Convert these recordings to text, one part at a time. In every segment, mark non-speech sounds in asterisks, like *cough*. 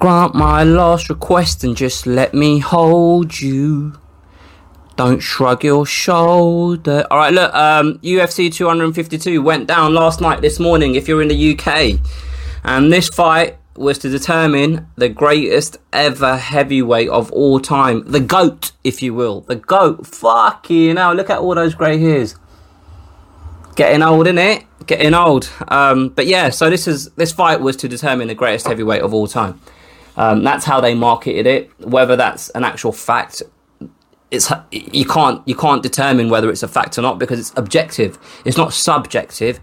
Grant my last request and just let me hold you. Don't shrug your shoulder. All right, look. Um, UFC 252 went down last night, this morning. If you're in the UK, and this fight was to determine the greatest ever heavyweight of all time, the goat, if you will, the goat. Fucking hell! Look at all those grey hairs. Getting old, isn't it? Getting old. Um, but yeah, so this is this fight was to determine the greatest heavyweight of all time. Um, that's how they marketed it. Whether that's an actual fact, it's you can't you can't determine whether it's a fact or not because it's objective. It's not subjective.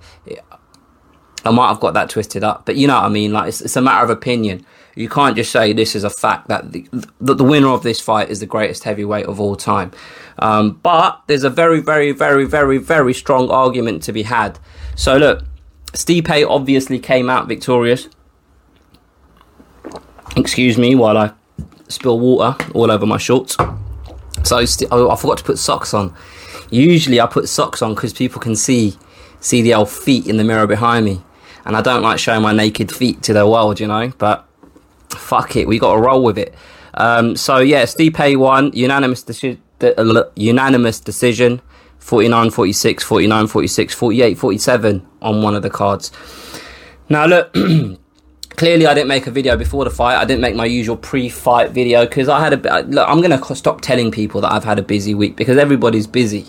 I might have got that twisted up, but you know what I mean. Like it's, it's a matter of opinion. You can't just say this is a fact that the, the, winner of this fight is the greatest heavyweight of all time. Um, but there's a very, very, very, very, very strong argument to be had. So look, Stipe obviously came out victorious. Excuse me while I spill water all over my shorts. So st- oh, I forgot to put socks on. Usually I put socks on because people can see see the old feet in the mirror behind me, and I don't like showing my naked feet to the world, you know. But fuck it, we got to roll with it. Um, so yeah, Stipe won unanimous decision. Uh, unanimous decision 49 46 49 46 48 47 on one of the cards now look *clears throat* clearly I didn't make a video before the fight. I didn't make my usual pre-fight video because I had a. Look, I'm to stop telling people that I've had a busy week because everybody's busy.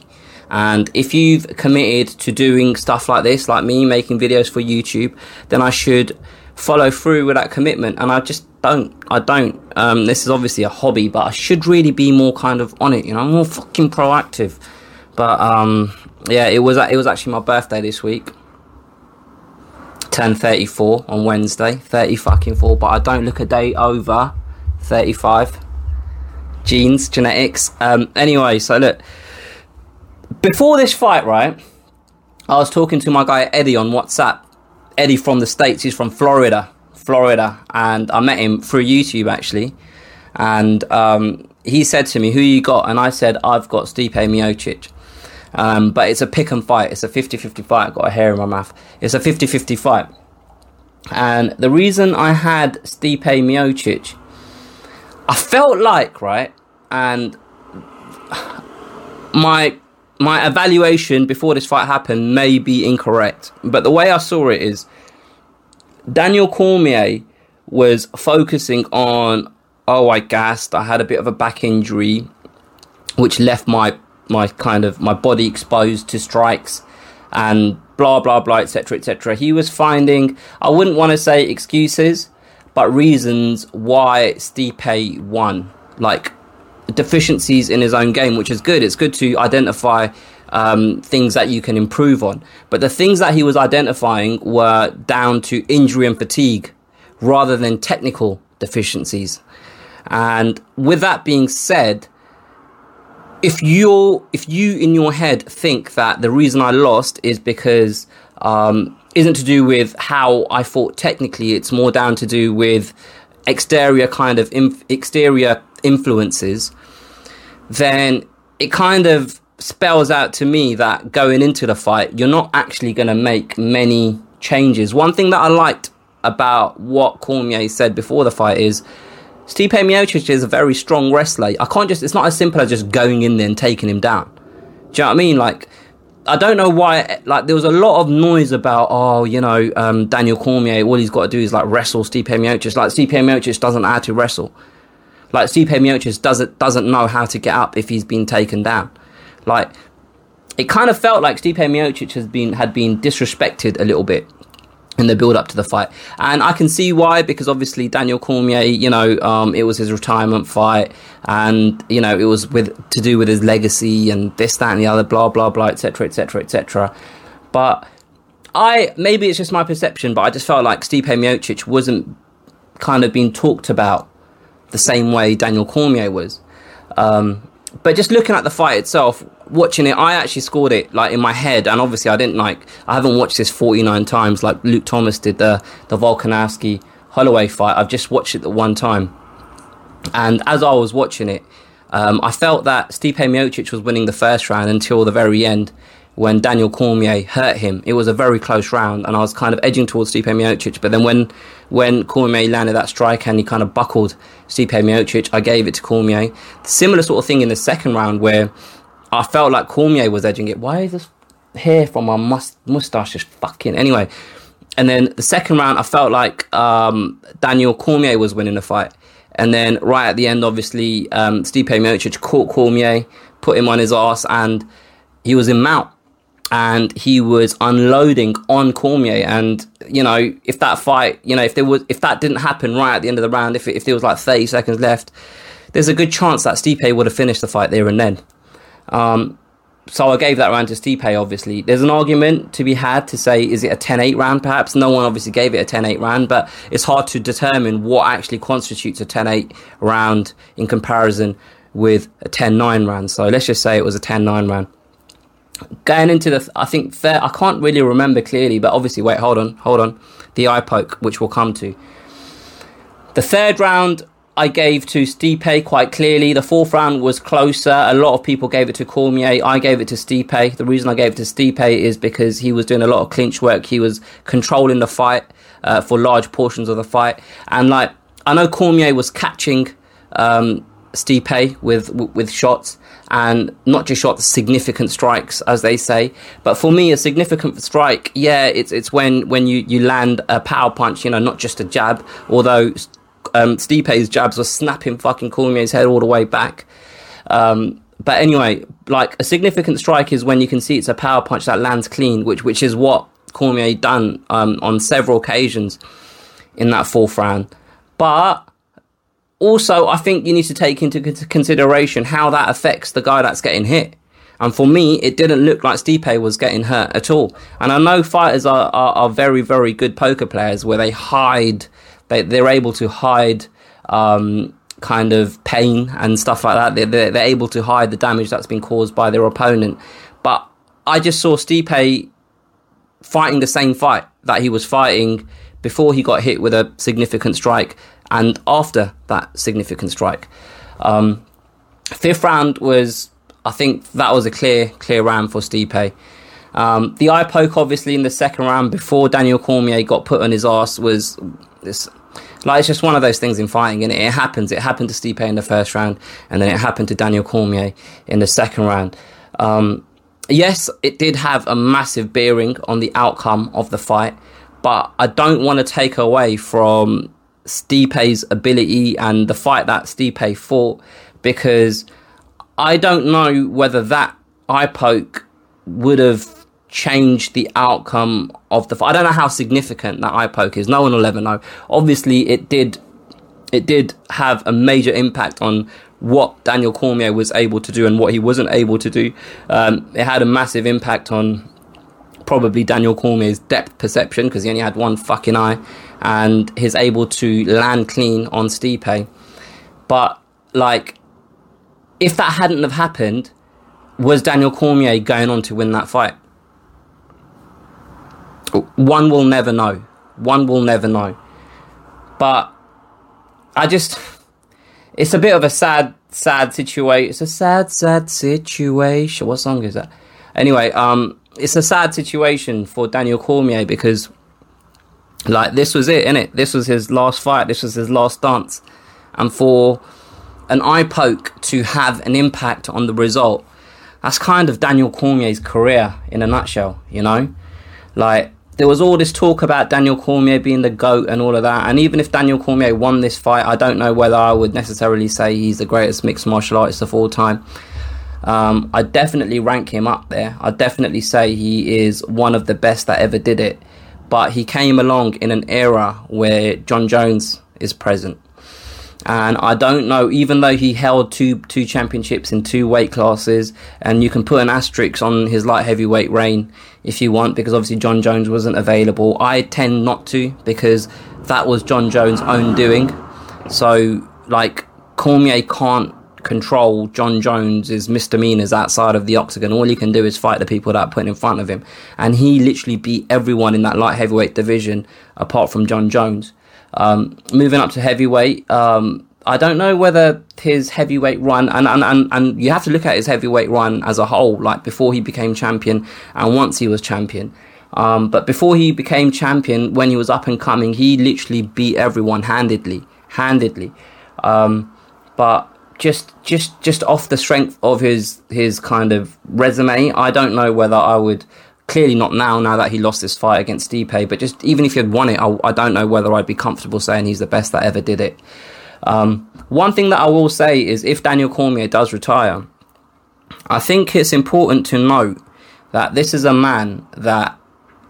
And if you've committed to doing stuff like this, like me making videos for YouTube, then I should follow through with that commitment. And I just don't. I don't. Um, this is obviously a hobby, but I should really be more kind of on it. You know, more fucking proactive. But um, yeah, it was it was actually my birthday this week turned 34 on Wednesday. 30 fucking 4, but I don't look a day over 35. Genes, genetics. Um, anyway, so look. Before this fight, right, I was talking to my guy Eddie on WhatsApp. Eddie from the States, he's from Florida. Florida. And I met him through YouTube actually. And um, he said to me, Who you got? And I said, I've got Stipe Miocic. Um, but it's a pick and fight. It's a 50 50 fight. I've got a hair in my mouth. It's a 50 50 fight. And the reason I had Stipe Miocic, I felt like, right, and my my evaluation before this fight happened may be incorrect, but the way I saw it is Daniel Cormier was focusing on oh I gassed, I had a bit of a back injury which left my my kind of my body exposed to strikes and blah blah blah etc etc he was finding i wouldn't want to say excuses but reasons why stipe won. Like deficiencies in his own game which is good. It's good to identify um, things that you can improve on. But the things that he was identifying were down to injury and fatigue rather than technical deficiencies. And with that being said if you if you in your head think that the reason I lost is because um, isn't to do with how I fought technically, it's more down to do with exterior kind of inf- exterior influences, then it kind of spells out to me that going into the fight, you're not actually going to make many changes. One thing that I liked about what Cormier said before the fight is Stipe Miocic is a very strong wrestler. I can't just, it's not as simple as just going in there and taking him down. Do you know what I mean? Like, I don't know why, like, there was a lot of noise about, oh, you know, um, Daniel Cormier, all he's got to do is, like, wrestle Stipe Miocic. Like, Stipe Miocic doesn't know how to wrestle. Like, Stipe Miocic doesn't, doesn't know how to get up if he's been taken down. Like, it kind of felt like Stipe Miocic has been, had been disrespected a little bit in the build up to the fight. And I can see why, because obviously Daniel Cormier, you know, um, it was his retirement fight and, you know, it was with to do with his legacy and this, that, and the other, blah, blah, blah, etc., etc., etc. But I, maybe it's just my perception, but I just felt like Stipe Miocic wasn't kind of being talked about the same way Daniel Cormier was. Um, but just looking at the fight itself, watching it, I actually scored it like in my head, and obviously I didn't like. I haven't watched this forty nine times like Luke Thomas did the the Volkanovski Holloway fight. I've just watched it the one time, and as I was watching it, um, I felt that Stipe Miocic was winning the first round until the very end, when Daniel Cormier hurt him. It was a very close round, and I was kind of edging towards Stipe Miocic. But then when when Cormier landed that strike and he kind of buckled Stipe Miocic, I gave it to Cormier. Similar sort of thing in the second round where I felt like Cormier was edging it. Why is this hair from my must- mustache just fucking anyway? And then the second round, I felt like um, Daniel Cormier was winning the fight. And then right at the end, obviously, um, Stipe Miocic caught Cormier, put him on his ass, and he was in mount and he was unloading on Cormier. And you know, if that fight, you know, if there was, if that didn't happen right at the end of the round, if if there was like thirty seconds left, there's a good chance that Stipe would have finished the fight there and then. Um, so I gave that round to Stipe, obviously. There's an argument to be had to say, is it a 10 8 round perhaps? No one obviously gave it a 10 8 round, but it's hard to determine what actually constitutes a 10 8 round in comparison with a 10 9 round. So let's just say it was a 10 9 round going into the, I think fair. I can't really remember clearly, but obviously, wait, hold on, hold on. The eye poke, which we'll come to. The third round I gave to Stipe quite clearly. The fourth round was closer. A lot of people gave it to Cormier. I gave it to Stipe. The reason I gave it to Stipe is because he was doing a lot of clinch work. He was controlling the fight uh, for large portions of the fight. And like I know Cormier was catching um, Stipe with with shots, and not just shots, significant strikes, as they say. But for me, a significant strike, yeah, it's it's when when you you land a power punch, you know, not just a jab. Although um, Stipe's jabs were snapping fucking Cormier's head all the way back. Um, but anyway, like a significant strike is when you can see it's a power punch that lands clean, which which is what Cormier done um, on several occasions in that fourth round. But also, I think you need to take into consideration how that affects the guy that's getting hit. And for me, it didn't look like Stipe was getting hurt at all. And I know fighters are, are, are very, very good poker players where they hide, they, they're able to hide um, kind of pain and stuff like that. They're, they're, they're able to hide the damage that's been caused by their opponent. But I just saw Stipe fighting the same fight that he was fighting before he got hit with a significant strike and after that significant strike. Um, fifth round was, I think that was a clear, clear round for Stipe. Um, the eye poke, obviously, in the second round before Daniel Cormier got put on his ass was this. Like it's just one of those things in fighting, and it? it happens. It happened to Stipe in the first round, and then it happened to Daniel Cormier in the second round. Um, yes, it did have a massive bearing on the outcome of the fight, but I don't want to take away from Stipe's ability and the fight that Stipe fought because I don't know whether that eye poke would have changed the outcome of the fight. I don't know how significant that eye poke is. No one will ever know. Obviously, it did. It did have a major impact on what Daniel Cormier was able to do and what he wasn't able to do. Um, it had a massive impact on probably Daniel Cormier's depth perception because he only had one fucking eye and he's able to land clean on Stipe. But like, if that hadn't have happened, was Daniel Cormier going on to win that fight? One will never know. One will never know. But I just, it's a bit of a sad, sad situation. It's a sad, sad situation. What song is that? Anyway, um, it's a sad situation for Daniel Cormier because like this was it, innit? This was his last fight. This was his last dance, and for an eye poke to have an impact on the result, that's kind of Daniel Cormier's career in a nutshell. You know, like there was all this talk about Daniel Cormier being the GOAT and all of that. And even if Daniel Cormier won this fight, I don't know whether I would necessarily say he's the greatest mixed martial artist of all time. Um, I definitely rank him up there. I definitely say he is one of the best that ever did it but he came along in an era where Jon Jones is present. And I don't know, even though he held two two championships in two weight classes, and you can put an asterisk on his light heavyweight reign if you want, because obviously Jon Jones wasn't available. I tend not to because that was Jon Jones' own doing. So, like, Cormier can't control Jon Jones's misdemeanors outside of the octagon. All he can do is fight the people that are put in front of him. And he literally beat everyone in that light heavyweight division apart from Jon Jones. Um, moving up to heavyweight, um, I don't know whether his heavyweight run and, and, and, and you have to look at his heavyweight run as a whole, like before he became champion and once he was champion. Um, but before he became champion, when he was up and coming, he literally beat everyone handedly, handedly. Um, but just just just off the strength of his his kind of resume, I don't know whether I would. Clearly not now. Now that he lost this fight against Stipe, but just even if he had won it, I, I don't know whether I'd be comfortable saying he's the best that ever did it. Um, one thing that I will say is if Daniel Cormier does retire, I think it's important to note that this is a man that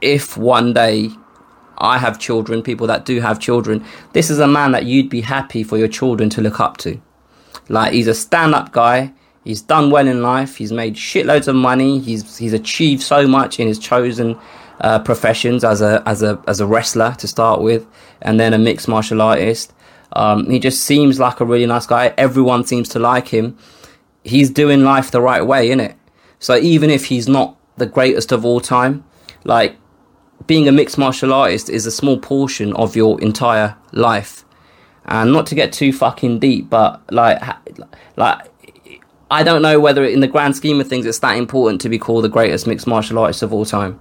if one day I have children, people that do have children, this is a man that you'd be happy for your children to look up to. Like he's a stand-up guy. He's done well in life. He's made shitloads of money. He's he's achieved so much in his chosen uh, professions as a as a as a wrestler to start with, and then a mixed martial artist. Um, he just seems like a really nice guy. Everyone seems to like him. He's doing life the right way, innit? So even if he's not the greatest of all time, like being a mixed martial artist is a small portion of your entire life and not to get too fucking deep, but like, like I don't know whether in the grand scheme of things it's that important to be called the greatest mixed martial artist of all time.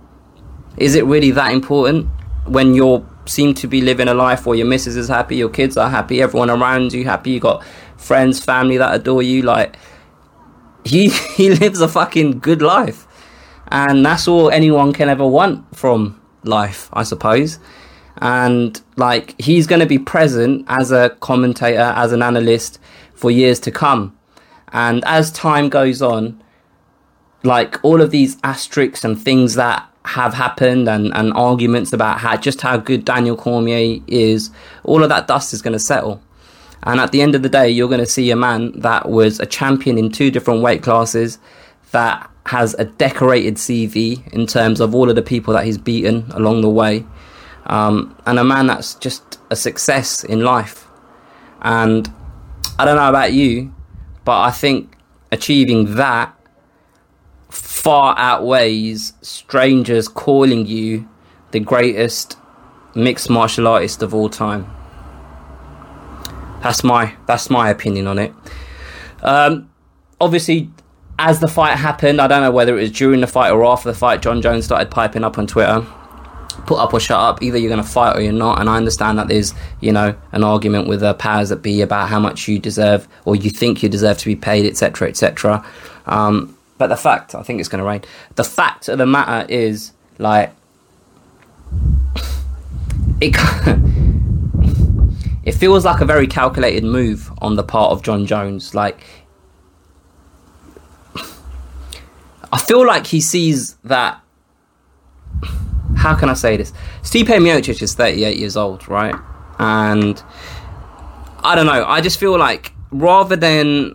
Is it really that important when you seem to be living a life where your missus is happy, your kids are happy, everyone around you happy, you got friends, family that adore you, like he *laughs* he lives a fucking good life. And that's all anyone can ever want from life, I suppose and like he's going to be present as a commentator, as an analyst for years to come. And as time goes on, like all of these asterisks and things that have happened and, and arguments about how just how good Daniel Cormier is, all of that dust is going to settle. And at the end of the day, you're going to see a man that was a champion in two different weight classes, that has a decorated CV in terms of all of the people that he's beaten along the way um, and a man that's just a success in life. And I don't know about you, but I think achieving that far outweighs strangers calling you the greatest mixed martial artist of all time. That's my that's my opinion on it. Um, obviously, as the fight happened, I don't know whether it was during the fight or after the fight. Jon Jones started piping up on Twitter put up or shut up. Either you're going to fight or you're not. And I understand that there's, you know, an argument with the powers that be about how much you deserve or you think you deserve to be paid, etc., etc. Um, but the fact, I think it's going to rain. The fact of the matter is, like, it. *laughs* it feels like a very calculated move on the part of Jon Jones. Like, I feel like he sees that how can I say this? Stipe Miocic is 38 years old, right? And I don't know. I just feel like rather than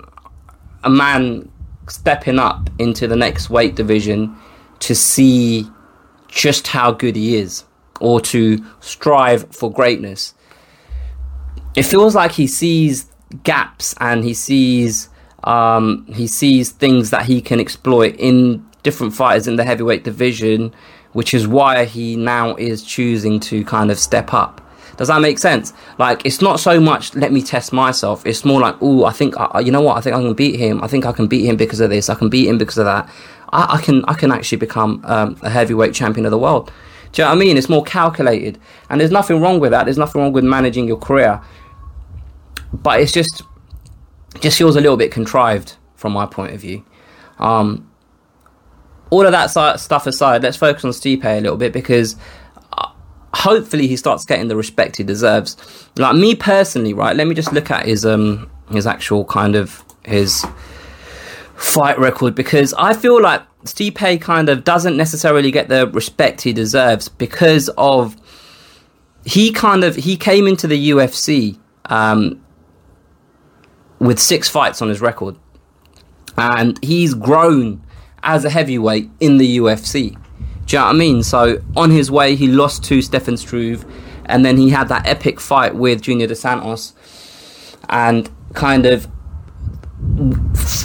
a man stepping up into the next weight division to see just how good he is or to strive for greatness, it feels like he sees gaps and he sees um, he sees things that he can exploit in different fighters in the heavyweight division which is why he now is choosing to kind of step up. Does that make sense? Like, it's not so much let me test myself. It's more like, oh, I think, uh, you know what? I think I can beat him. I think I can beat him because of this. I can beat him because of that. I, I can, I can actually become um, a heavyweight champion of the world. Do you know what I mean? It's more calculated, and there's nothing wrong with that. There's nothing wrong with managing your career, but it's just, just feels a little bit contrived from my point of view. Um, all of that stuff aside, let's focus on Stipe a little bit because uh, hopefully he starts getting the respect he deserves. Like me personally, right? Let me just look at his um his actual kind of his fight record because I feel like Stipe kind of doesn't necessarily get the respect he deserves because of he kind of he came into the UFC um, with six fights on his record, and he's grown as a heavyweight in the UFC. Do you know what I mean? So on his way, he lost to Stefan Struve, and then he had that epic fight with Junior Dos Santos, and kind of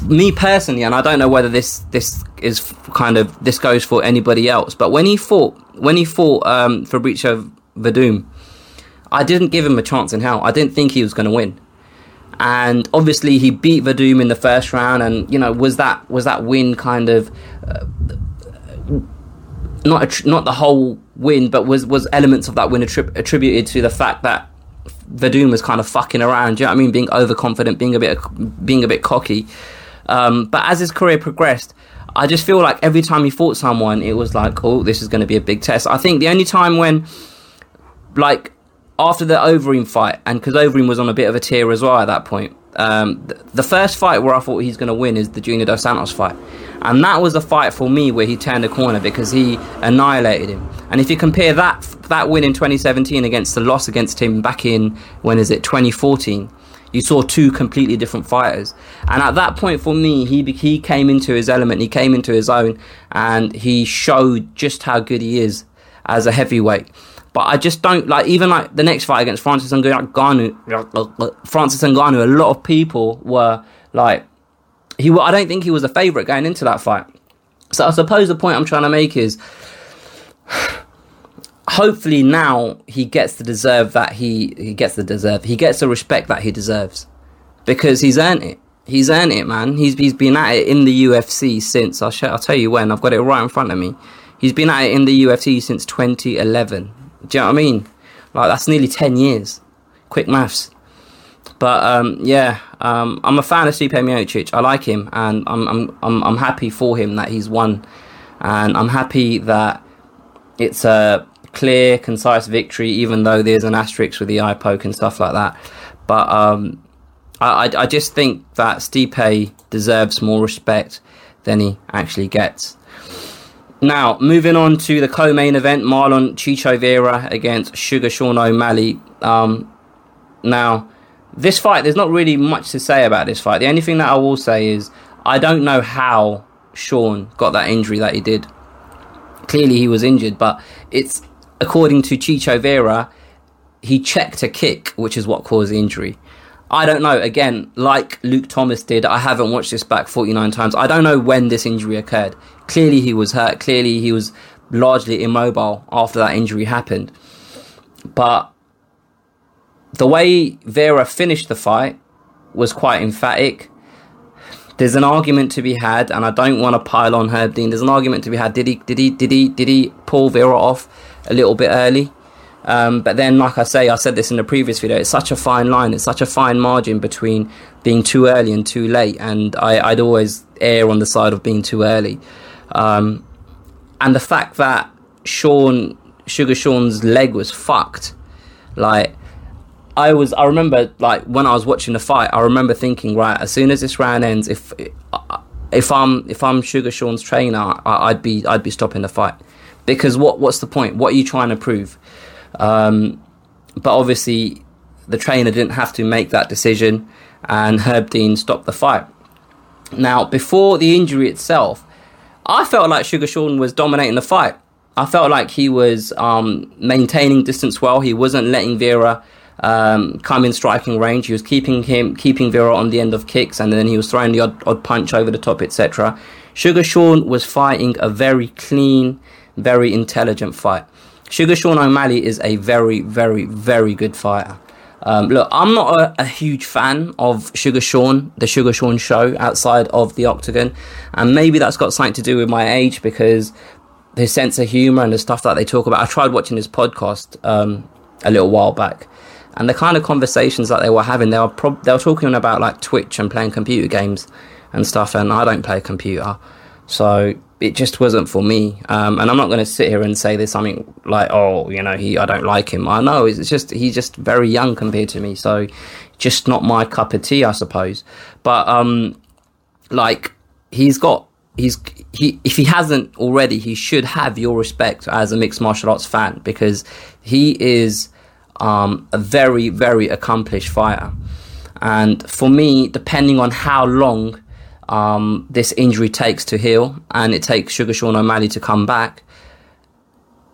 me personally, and I don't know whether this this is kind of this goes for anybody else, but when he fought when he fought um, Fabricio Werdum, I didn't give him a chance in hell. I didn't think he was going to win, and obviously he beat Werdum in the first round, and you know was that was that win kind of uh, not tr- not the whole win, but was was elements of that win attrib- attributed to the fact that Werdum was kind of fucking around. You know what I mean? Being overconfident, being a bit being a bit cocky. Um, but as his career progressed, I just feel like every time he fought someone, it was like, oh, this is going to be a big test. I think the only time when, like, after the Overeem fight, and because Overeem was on a bit of a tear as well at that point, um, the, the first fight where I thought he's going to win is the Junior Dos Santos fight. And that was a fight for me where he turned the corner because he annihilated him. And if you compare that that win in 2017 against the loss against him back in when is it 2014, you saw two completely different fighters. And at that point for me, he he came into his element, he came into his own, and he showed just how good he is as a heavyweight. But I just don't like even like the next fight against Francis Ngannou. Francis Ngannou, a lot of people were like he. I don't think he was a favorite going into that fight. So I suppose the point I'm trying to make is *sighs* hopefully now he gets the deserve that he he gets the deserve he gets the respect that he deserves because he's earned it he's earned it man he's he's been at it in the UFC since I'll show, I'll tell you when I've got it right in front of me he's been at it in the UFC since 2011 do you know what I mean? Like that's nearly 10 years. Quick maths. But um, yeah um, I'm a fan of Stipe Miocic. I like him and I'm, I'm I'm I'm happy for him that he's won. And I'm happy that it's a clear, concise victory, even though there's an asterisk with the eye poke and stuff like that. But um, I, I just think that Stipe deserves more respect than he actually gets. Now, moving on to the co-main event, Marlon Chito Vera against Sugar Sean O'Malley. Um, now, this fight, there's not really much to say about this fight. The only thing that I will say is I don't know how Sean got that injury that he did. Clearly, he was injured, but it's according to Chito Vera, he checked a kick, which is what caused the injury. I don't know. Again, like Luke Thomas did, I haven't watched this back 49 times. I don't know when this injury occurred. Clearly, he was hurt. Clearly, he was largely immobile after that injury happened. But the way Vera finished the fight was quite emphatic. There's an argument to be had, and I don't want to pile on Herb Dean. There's an argument to be had. Did he? Did he? Did he? Did he pull Vera off? a little bit early. Um, but then, like I say, I said this in the previous video, it's such a fine line, it's such a fine margin between being too early and too late. And I, would always err on the side of being too early. Um, and the fact that Sean, Sugar Sean's leg was fucked, like, I was, I remember, like, when I was watching the fight, I remember thinking, right, as soon as this round ends, if, if I'm, if I'm Sugar Sean's trainer, I, would be, I'd be stopping the fight because what what's the point? What are you trying to prove? Um, but obviously, the trainer didn't have to make that decision, and Herb Dean stopped the fight. Now, before the injury itself, I felt like Sugar Sean was dominating the fight. I felt like he was um, maintaining distance well. He wasn't letting Vera um, come in striking range. He was keeping him, keeping Vera on the end of kicks, and then he was throwing the odd, odd punch over the top, etc. Sugar Sean was fighting a very clean, very intelligent fight. Sugar Sean O'Malley is a very, very, very good fighter. Um, look, I'm not a, a, huge fan of Sugar Sean, the Sugar Sean show outside of the octagon, and maybe that's got something to do with my age because his sense of humor and the stuff that they talk about. I tried watching his podcast um, a little while back, and the kind of conversations that they were having, they were they were talking about like Twitch and playing computer games and stuff, and I don't play a computer, so it just wasn't for me. Um, and I'm not going to sit here and say there's something like, oh, you know, he I don't like him. I know it's just he's just very young compared to me, so just not my cup of tea, I suppose. But um, like he's got he's he if he hasn't already, he should have your respect as a mixed martial arts fan because he is um, a very very accomplished fighter. And for me, depending on how long um, this injury takes to heal and it takes Sugar Sean O'Malley to come back,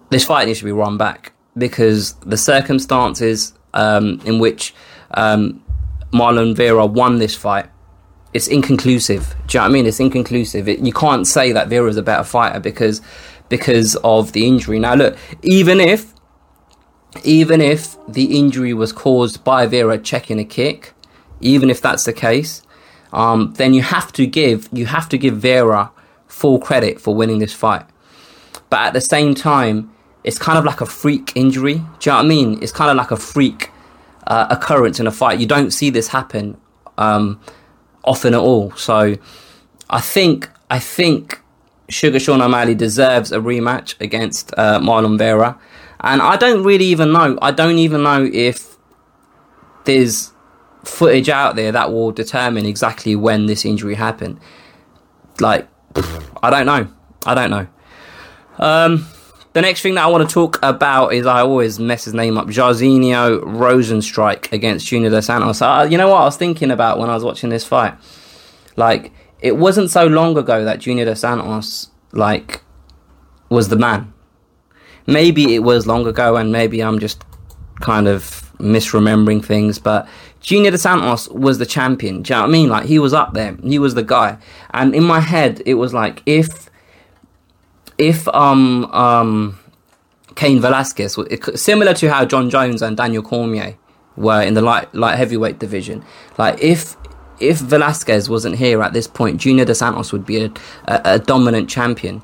this fight needs to be run back because the circumstances um, in which um, Marlon Vera won this fight, it's inconclusive. Do you know what I mean? It's inconclusive. It, you can't say that Vera is a better fighter because because of the injury. Now, look, even if even if the injury was caused by Vera checking a kick, even if that's the case, um, then you have to give you have to give Vera full credit for winning this fight. But at the same time, it's kind of like a freak injury. Do you know what I mean? It's kind of like a freak uh, occurrence in a fight. You don't see this happen um, often at all. So I think I think Sugar Sean O'Malley deserves a rematch against uh, Marlon Vera, and I don't really even know. I don't even know if there's footage out there that will determine exactly when this injury happened. Like, I don't know. I don't know. Um, the next thing that I want to talk about is I always mess his name up. Jairzinho Rozenstruik against Junior Dos Santos. Uh, you know what I was thinking about when I was watching this fight? Like, it wasn't so long ago that Junior Dos Santos, like, was the man. Maybe it was long ago, and maybe I'm just kind of misremembering things, but Junior Dos Santos was the champion. Do you know what I mean? Like, he was up there. He was the guy. And in my head, it was like, if if um um Cain Velasquez, similar to how Jon Jones and Daniel Cormier were in the light light heavyweight division, like if if Velasquez wasn't here at this point, Junior Dos Santos would be a, a, a dominant champion,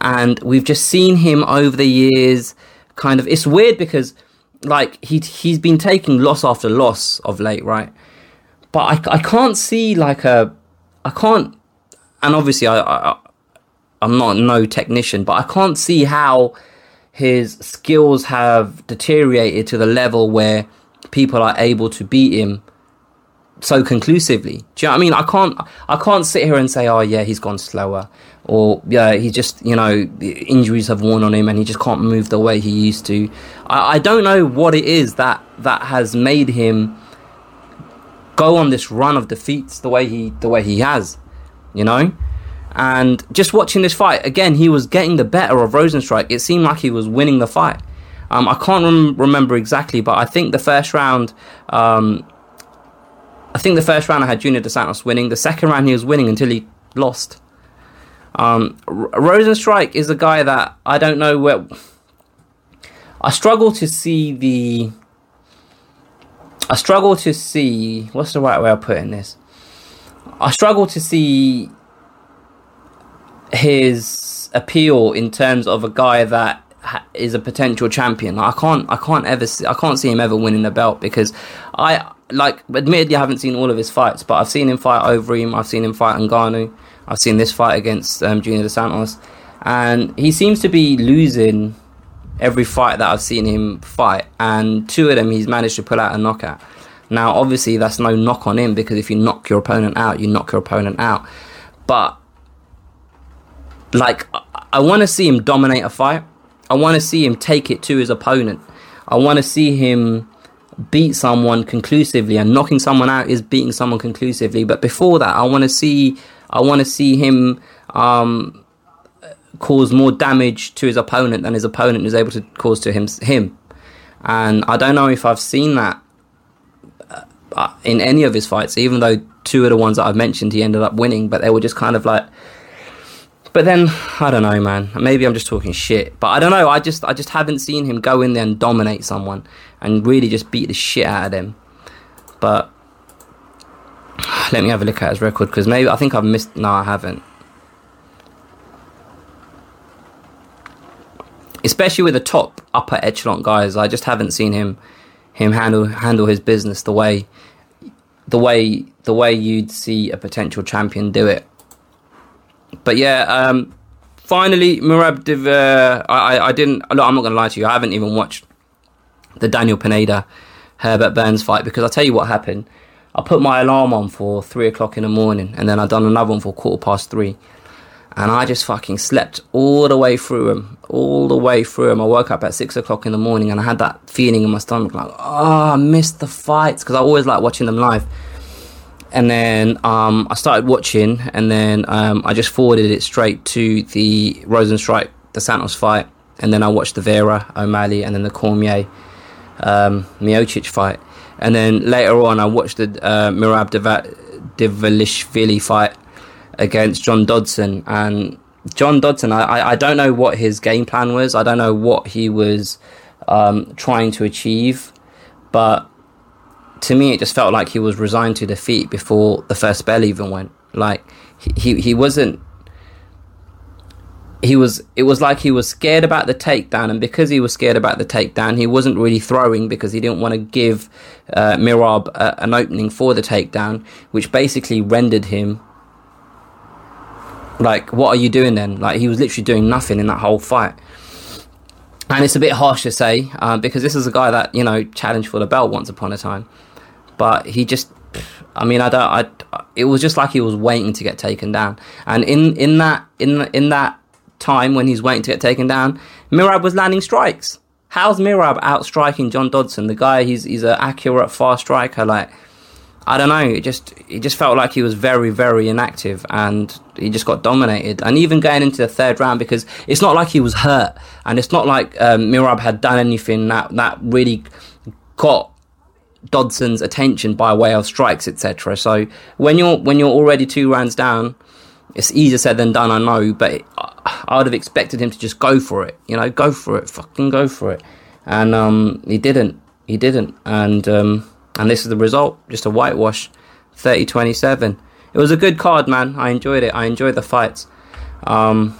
and we've just seen him over the years. Kind of, it's weird because like he he's been taking loss after loss of late, right? But I I can't see like a I can't, and obviously I, I I'm not no technician, but I can't see how his skills have deteriorated to the level where people are able to beat him so conclusively. Do you know what I mean? I can't I can't sit here and say, oh yeah, he's gone slower, or yeah, he just you know injuries have worn on him and he just can't move the way he used to. I, I don't know what it is that that has made him go on this run of defeats the way he the way he has. You know, and just watching this fight, again, he was getting the better of Rozenstruik. It seemed like he was winning the fight. Um, I can't rem- remember exactly, but I think the first round, um, I think the first round I had Junior Dos Santos winning. The second round he was winning until he lost. Um, R- Rozenstruik is a guy that I don't know where. I struggle to see the. I struggle to see. What's the right way of putting this? I struggle to see his appeal in terms of a guy that is a potential champion. I can't, I can't ever, see, I can't see him ever winning a belt because I like. Admittedly, I haven't seen all of his fights, but I've seen him fight Overeem. I've seen him fight Ngannou. I've seen this fight against um, Junior Dos Santos, and he seems to be losing every fight that I've seen him fight, and two of them he's managed to pull out a knockout. Now, obviously, that's no knock on him because if you knock your opponent out, you knock your opponent out. But like, I want to see him dominate a fight. I want to see him take it to his opponent. I want to see him beat someone conclusively and knocking someone out is beating someone conclusively. But before that, I want to see I want to see him um, cause more damage to his opponent than his opponent is able to cause to him. Him, and I don't know if I've seen that uh, in any of his fights. Even though two of the ones that I've mentioned, he ended up winning, but they were just kind of like but then I don't know, man. Maybe I'm just talking shit. But I don't know. I just I just haven't seen him go in there and dominate someone and really just beat the shit out of them. But let me have a look at his record because maybe I think I've missed. No, I haven't. Especially with the top upper echelon guys, I just haven't seen him him handle handle his business the way the way the way you'd see a potential champion do it but yeah, um, finally, Merab Div. Uh, I, I didn't. Look, I'm not going to lie to you. I haven't even watched the Daniel Pineda Herbert Burns fight because I'll tell you what happened. I put my alarm on for three o'clock in the morning, and then I done another one for quarter past three, and I just fucking slept all the way through them, all the way through them. I woke up at six o'clock in the morning, and I had that feeling in my stomach, like, oh, I missed the fights because I always like watching them live and then um, I started watching, and then um, I just forwarded it straight to the Rozenstruik, the Santos fight, and then I watched the Vera O'Malley, and then the Cormier um, Miocic fight, and then later on I watched the uh, Merab Dvalishvili fight against John Dodson, and John Dodson, I, I don't know what his game plan was, I don't know what he was um, trying to achieve, but to me, it just felt like he was resigned to defeat before the first bell even went. Like he he wasn't. He was. It was like he was scared about the takedown, and because he was scared about the takedown, he wasn't really throwing because he didn't want to give uh, Merab a, an opening for the takedown, which basically rendered him like, what are you doing then? Like, he was literally doing nothing in that whole fight. And it's a bit harsh to say uh, because this is a guy that you know challenged for the belt once upon a time, but he just, I mean, I don't, I, it was just like he was waiting to get taken down. And in in that in in that time when he's waiting to get taken down, Merab was landing strikes. How's Merab out striking John Dodson? The guy, he's he's an accurate, fast striker. Like I don't know. It just it just felt like he was very very inactive, and he just got dominated. And even going into the third round, because it's not like he was hurt, and it's not like um, Merab had done anything that that really got Dodson's attention by way of strikes, etc. So when you're when you're already two rounds down, it's easier said than done. I know, but it, I would have expected him to just go for it. You know, go for it, fucking go for it, and um, he didn't. He didn't, and. Um, and this is the result just a whitewash 30 27. It was a good card, man. I enjoyed it. I enjoyed the fights. Um,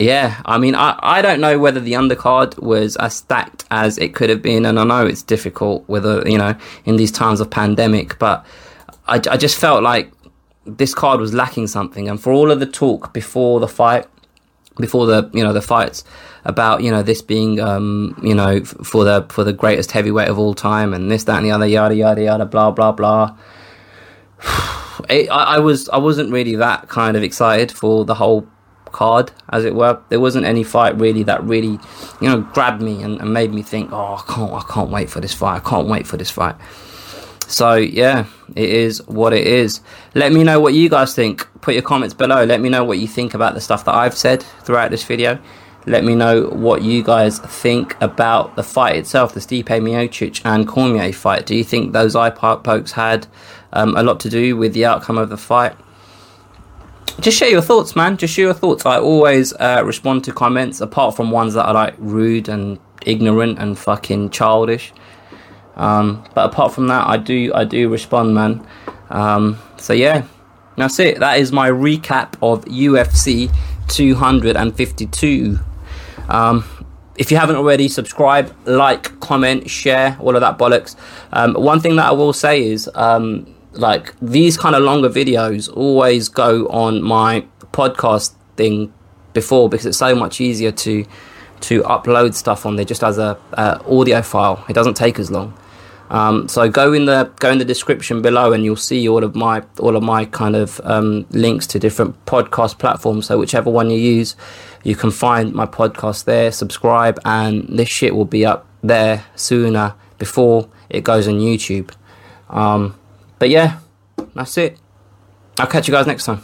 yeah, I mean, I, I don't know whether the undercard was as stacked as it could have been, and I know it's difficult with a, you know in these times of pandemic, but I, I just felt like this card was lacking something, and for all of the talk before the fight, before the you know the fights, about you know this being um, you know for the for the greatest heavyweight of all time and this that and the other yada yada yada blah blah blah. *sighs* It, I, I was I wasn't really that kind of excited for the whole card, as it were. There wasn't any fight really that really, you know, grabbed me and, and, made me think, oh, I can't, I can't wait for this fight. I can't wait for this fight. So yeah, it is what it is. Let me know what you guys think. Put your comments below. Let me know what you think about the stuff that I've said throughout this video. Let me know what you guys think about the fight itself, the Stipe Miocic and Cormier fight. Do you think those eye pokes had um, a lot to do with the outcome of the fight? Just share your thoughts, man. Just share your thoughts. I always uh, respond to comments, apart from ones that are like rude and ignorant and fucking childish. Um, but apart from that, I do I do respond, man. Um, so yeah, that's it. That is my recap of UFC 252. Um, if you haven't already, subscribe, like, comment, share, all of that bollocks. Um, one thing that I will say is, um, like these kind of longer videos always go on my podcast thing before because it's so much easier to to upload stuff on there just as a, audio file. It doesn't take as long. Um, so go in the go in the description below, and you'll see all of my all of my kind of um, links to different podcast platforms. So whichever one you use, you can find my podcast there. Subscribe, and this shit will be up there sooner before it goes on YouTube. Um, but yeah, that's it. I'll catch you guys next time.